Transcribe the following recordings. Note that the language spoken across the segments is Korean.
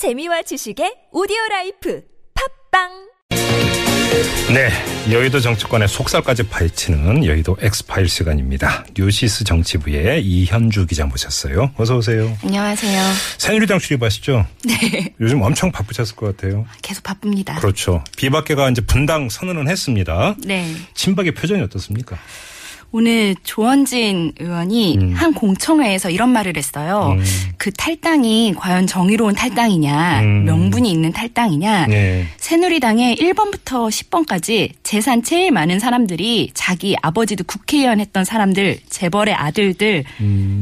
재미와 지식의 오디오 라이프 팟빵 네, 여의도 정치권의 속살까지 파헤치는 여의도 X파일 시간입니다. 뉴시스 정치부의 이현주 기자 모셨어요. 어서 오세요. 안녕하세요. 새누리당 출입하시죠? 네. 요즘 엄청 바쁘셨을 것 같아요. 계속 바쁩니다. 그렇죠. 비박계가 이제 분당 선언은 했습니다. 네. 친박의 표정이 어떻습니까? 오늘 조원진 의원이 음. 한 공청회에서 이런 말을 했어요. 그 탈당이 과연 정의로운 탈당이냐, 음. 명분이 있는 탈당이냐. 네. 새누리당의 1번부터 10번까지 재산 제일 많은 사람들이 자기 아버지도 국회의원 했던 사람들, 재벌의 아들들,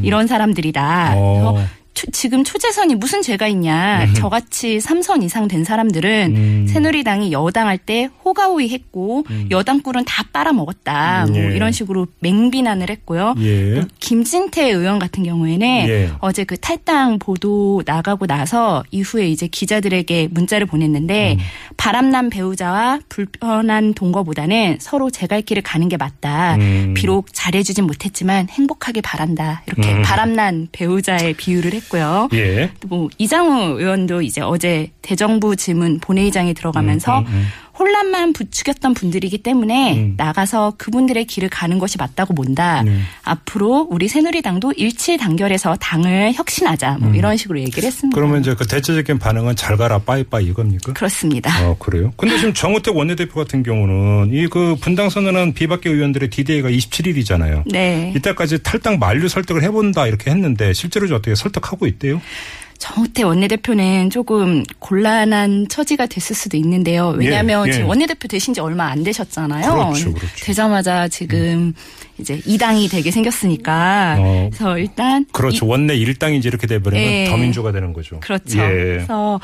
이런 사람들이다. 음. 어. 그래서 초- 지금 초재선이 무슨 죄가 있냐. 저같이 3선 이상 된 사람들은 음. 새누리당이 여당할 때 호가호위 했고 여당 꿀은 다 빨아먹었다. 음, 뭐 예. 이런 식으로 맹비난을 했고요. 예. 김진태 의원 같은 경우에는 예. 어제 그 탈당 보도 나가고 나서 이후에 이제 기자들에게 문자를 보냈는데 음. 바람난 배우자와 불편한 동거보다는 서로 제 갈 길을 가는 게 맞다. 음. 비록 잘해주진 못했지만 행복하게 바란다. 이렇게 음. 바람난 배우자의 비유를 했고 요. 예. 또 뭐 이장우 의원도 이제 어제 대정부 질문 본회의장에 들어가면서 음, 음, 음. 혼란만 부추겼던 분들이기 때문에 음. 나가서 그분들의 길을 가는 것이 맞다고 본다. 네. 앞으로 우리 새누리당도 일치 단결해서 당을 혁신하자. 뭐 이런 식으로 얘기를 했습니다. 음. 그러면 이제 그 대체적인 반응은 잘 가라 빠이빠이 이겁니까? 그렇습니다. 어, 그래요? 근데 지금 정우택 원내대표 같은 경우는 이 그 분당 선언한 비박계 의원들의 디데이가 27일이잖아요. 네. 이때까지 탈당 만류 설득을 해본다 이렇게 했는데 실제로 어떻게 설득하고 있대요? 정우택 원내대표는 조금 곤란한 처지가 됐을 수도 있는데요. 왜냐하면 예, 예. 지금 원내대표 되신 지 얼마 안 되셨잖아요. 그렇죠, 그렇죠. 되자마자 지금 이제 이 당이 되게 생겼으니까. 어. 그래서 일단 그렇죠. 원내 일당인지 이렇게 돼버리면 예. 더민주가 되는 거죠. 그렇죠. 예. 그래서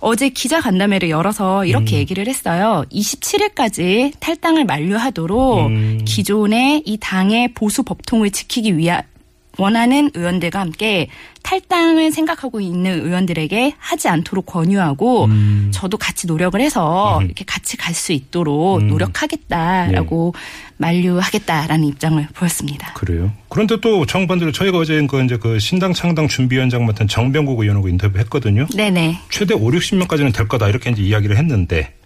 어제 기자 간담회를 열어서 이렇게 음. 얘기를 했어요. 27일까지 탈당을 만료하도록 음. 기존의 이 당의 보수 법통을 지키기 위한 원하는 의원들과 함께 탈당을 생각하고 있는 의원들에게 하지 않도록 권유하고 음. 저도 같이 노력을 해서 음. 이렇게 같이 갈 수 있도록 음. 노력하겠다라고 만류하겠다라는 입장을 보였습니다. 그래요. 그런데 또 정반대로 저희가 어제 그 이제 그 신당 창당 준비위원장 맡은 정병국 의원하고 인터뷰했거든요. 네네. 최대 5, 60명까지는 될 거다 이렇게 이제 이야기를 했는데 뭐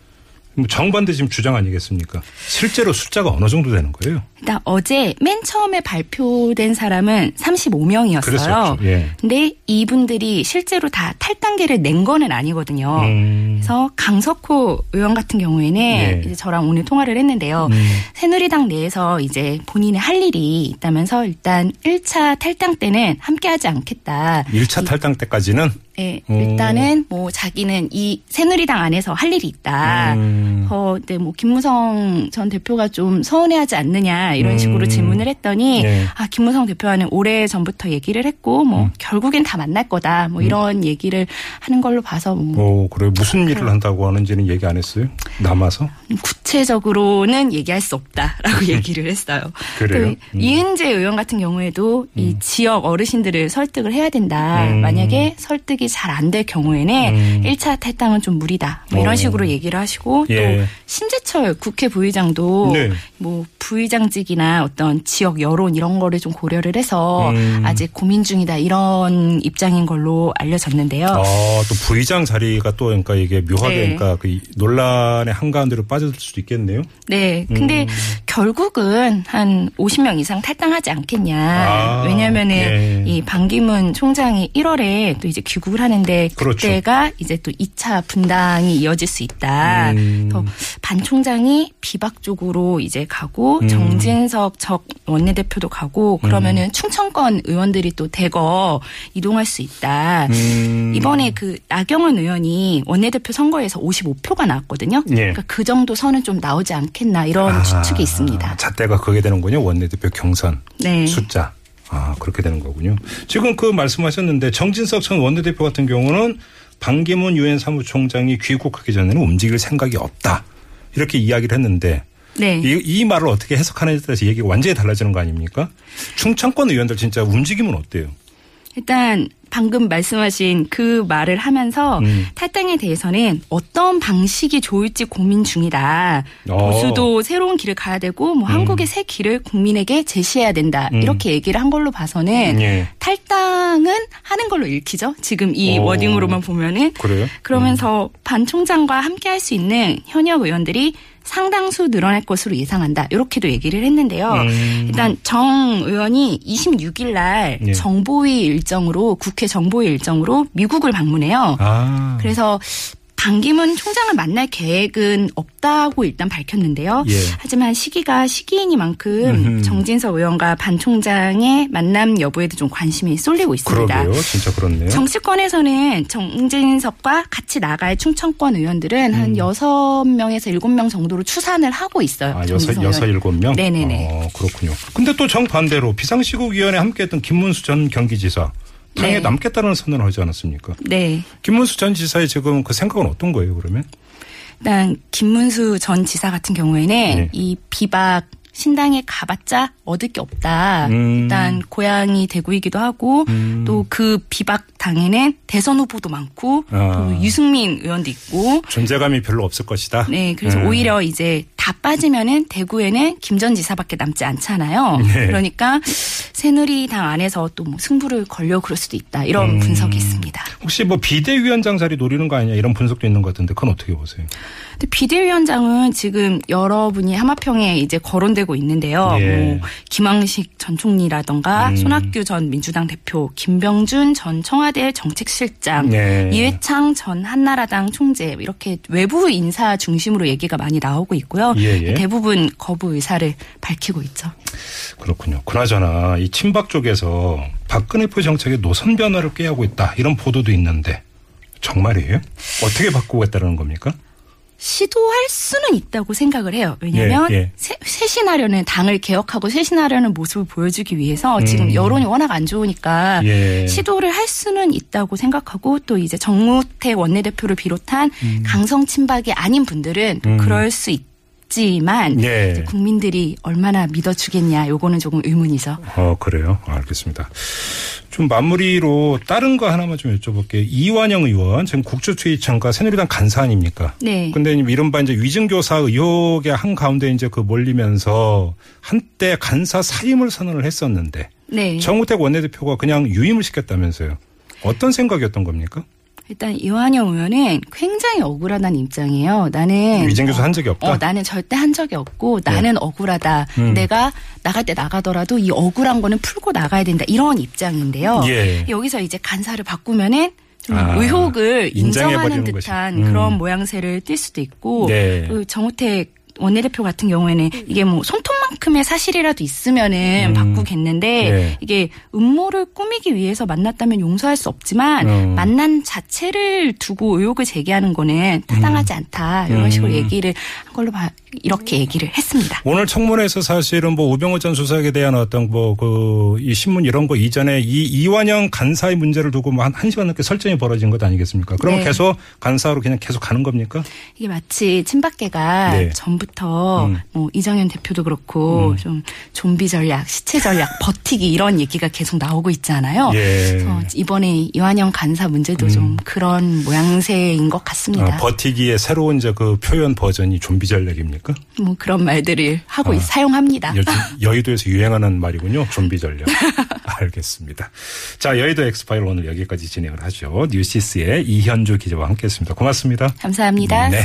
정반대 지금 주장 아니겠습니까? 실제로 숫자가 어느 정도 되는 거예요? 일단 어제 맨 처음에 발표된 사람은 35명이었어요. 그랬었죠. 예. 근데 이분들이 실제로 다 탈당계를 낸 거는 아니거든요. 음. 그래서 강석호 의원 같은 경우에는 예. 이제 저랑 오늘 통화를 했는데요. 음. 새누리당 내에서 이제 본인의 할 일이 있다면서 일단 1차 탈당 때는 함께하지 않겠다. 1차 탈당 때까지는 예, 음. 일단은 뭐 자기는 이 새누리당 안에서 할 일이 있다. 음. 어, 네, 뭐 김무성 전 대표가 좀 서운해하지 않느냐 이런 식으로 음. 질문을 했더니 예. 아 김무성 대표와는 오래 전부터 얘기를 했고 뭐 음. 결국엔 다 만날 거다 뭐 이런 얘기를 하는 걸로 봐서 뭐 어, 그래 무슨 일을 한다고 하는지는 얘기 안 했어요? 남아서? 구 체적으로는 얘기할 수 없다라고 얘기를 했어요. 그래요? 또 이은재 의원 같은 경우에도 이 지역 어르신들을 설득을 해야 된다. 음. 만약에 설득이 잘 안 될 경우에는 음. 1차 탈당은 좀 무리다. 뭐 이런 어. 식으로 얘기를 하시고 예. 또 심재철 국회 부의장도 네. 뭐 부의장직이나 어떤 지역 여론 이런 거를 좀 고려를 해서 음. 아직 고민 중이다 이런 입장인 걸로 알려졌는데요. 아, 또 부의장 자리가 또 그러니까 이게 묘하게 네. 그러니까 그 논란의 한가운데로 빠질 수도 있겠네요. 네. 근데 음. 결국은 한 50명 이상 탈당하지 않겠냐. 아, 왜냐면은 예. 이 반기문 총장이 1월에 또 이제 귀국을 하는데 그렇죠. 그때가 이제 또 2차 분당이 이어질 수 있다. 음. 반 총장이 비박 쪽으로 이제 가고 음. 정진석 적 원내대표도 가고 그러면은 충청권 의원들이 또 대거 이동할 수 있다. 음. 이번에 그 나경원 의원이 원내대표 선거에서 55표가 나왔거든요. 예. 그러니까 그 정도 선은 좀 나오지 않겠나 이런 추측이 있습니다. 아, 잣대가 그게 되는군요. 원내대표 경선 네. 숫자. 아, 그렇게 되는 거군요. 지금 그 말씀하셨는데 정진석 전 원내대표 같은 경우는 반기문 유엔 사무총장이 귀국하기 전에는 움직일 생각이 없다. 이렇게 이야기를 했는데 네. 이, 이 말을 어떻게 해석하느냐에 따라서 얘기가 완전히 달라지는 거 아닙니까? 충청권 의원들 진짜 움직이면 어때요? 일단 방금 말씀하신 그 말을 하면서 음. 탈당에 대해서는 어떤 방식이 좋을지 고민 중이다. 어. 보수도 새로운 길을 가야 되고 뭐 한국의 새 길을 국민에게 제시해야 된다. 음. 이렇게 얘기를 한 걸로 봐서는 예. 탈당은 하는 걸로 읽히죠. 지금 이 어. 워딩으로만 보면은 그래요? 그러면서 반 총장과 함께 할 수 있는 현역 의원들이 상당수 늘어날 것으로 예상한다. 이렇게도 얘기를 했는데요. 음. 일단 정 의원이 26일 날 예. 정보위 일정으로 국회 정보위 일정으로 미국을 방문해요. 아. 그래서 반기문 총장을 만날 계획은 없다고 일단 밝혔는데요. 예. 하지만 시기가 시기이니만큼 음흠. 정진석 의원과 반 총장의 만남 여부에도 좀 관심이 쏠리고 있습니다. 그러게요. 진짜 그렇네요. 정치권에서는 정진석과 같이 나갈 충청권 의원들은 한 여섯 명에서 일곱 명 정도로 추산을 하고 있어요. 아, 여섯, 정진석 여섯, 의원. 일곱 명? 네네네. 어, 그렇군요. 근데 또 정반대로 비상시국위원회 함께했던 김문수 전 경기지사 당에 네. 남겠다는 선언을 하지 않았습니까? 네. 김문수 전 지사의 지금 그 생각은 어떤 거예요, 그러면? 일단 김문수 전 지사 같은 경우에는 네. 이 비박 신당에 가봤자 얻을 게 없다. 음. 일단 고향이 대구이기도 하고 음. 또그 비박 당에는 대선 후보도 많고 아. 또 유승민 의원도 있고 존재감이 별로 없을 것이다. 네, 그래서 음. 오히려 이제 다 빠지면은 대구에는 김전 지사밖에 남지 않잖아요. 네. 그러니까 새누리당 안에서 또 뭐 승부를 걸려 그럴 수도 있다 이런 음. 분석이 있습니다. 혹시 뭐 비대위원장 자리 노리는 거 아니냐 이런 분석도 있는 것 같은데 그건 어떻게 보세요? 근데 비대위원장은 지금 여러분이 하마평에 이제 거론되고 있는데요. 예. 뭐 김황식 전 총리라던가 음. 손학규 전 민주당 대표, 김병준 전 청와대 정책실장, 예. 이회창 전 한나라당 총재 이렇게 외부 인사 중심으로 얘기가 많이 나오고 있고요. 예, 예. 대부분 거부 의사를 밝히고 있죠. 그렇군요. 그나저나 이 친박 쪽에서 박근혜 표 정책의 노선 변화를 꾀하고 있다 이런 보도도 있는데 정말이에요? 어떻게 바꾸겠다는 겁니까? 시도할 수는 있다고 생각을 해요. 왜냐하면 예, 예. 새- 쇄신하려는 당을 개혁하고 쇄신하려는 모습을 보여주기 위해서 음. 지금 여론이 워낙 안 좋으니까 예. 시도를 할 수는 있다고 생각하고 또 이제 정무택 원내대표를 비롯한 강성 친박이 아닌 분들은 또 음. 그럴 수 있 지만 예. 국민들이 얼마나 믿어주겠냐 요거는 조금 의문이죠. 어, 그래요? 알겠습니다. 좀 마무리로 다른 거 하나만 좀 여쭤볼게요. 이완영 의원, 지금 국주투입청과 새누리당 간사 아닙니까? 네. 근데 이른바 이제 위증교사 의혹의 한 가운데 이제 그 몰리면서 한때 간사 사임을 선언을 했었는데 네. 정우택 원내대표가 그냥 유임을 시켰다면서요. 어떤 생각이었던 겁니까? 일단 이완영 의원은 굉장히 억울하다는 입장이에요. 나는 위증교사 한 적이 없다. 어, 나는 절대 한 적이 없고 나는 억울하다. 음. 내가 나갈 때 나가더라도 이 억울한 거는 풀고 나가야 된다. 이런 입장인데요. 예. 여기서 이제 간사를 바꾸면은 좀 아, 의혹을 인정하는. 듯한 음. 그런 모양새를 띌 수도 있고 네. 그 정우택 원내대표 같은 경우에는 이게 뭐 손톱만큼의 사실이라도 있으면은 음. 바꾸겠는데 네. 이게 음모를 꾸미기 위해서 만났다면 용서할 수 없지만 음. 만난 자체를 두고 의혹을 제기하는 거는 타당하지 않다 이런 음. 식으로 얘기를 한 걸로 봐 이렇게 얘기를 했습니다. 오늘 청문회에서 사실은 뭐 우병호 전 수석에 대한 어떤 뭐 그 이 신문 이런 거 이전에 이 이완영 간사의 문제를 두고 뭐 한, 한 시간 넘게 설전이 벌어진 것 아니겠습니까? 그러면 네. 계속 간사로 그냥 계속 가는 겁니까? 이게 마치 친박계가 네. 전부터 음. 뭐 이정현 대표도 그렇고 좀 좀비 전략, 시체 전략, 버티기 이런 얘기가 계속 나오고 있잖아요. 예. 그래서 이번에 이완영 간사 문제도 좀 그런 모양새인 것 같습니다. 음. 어, 버티기의 새로운 이제 그 표현 버전이 좀비 전략입니까? 뭐 그런 말들을 하고 아. 있- 사용합니다. 여의도에서 유행하는 말이군요. 좀비 전략. 알겠습니다. 자, 여의도 엑스파일 오늘 여기까지 진행을 하죠. 뉴시스의 이현주 기자와 함께했습니다. 고맙습니다. 감사합니다. 네.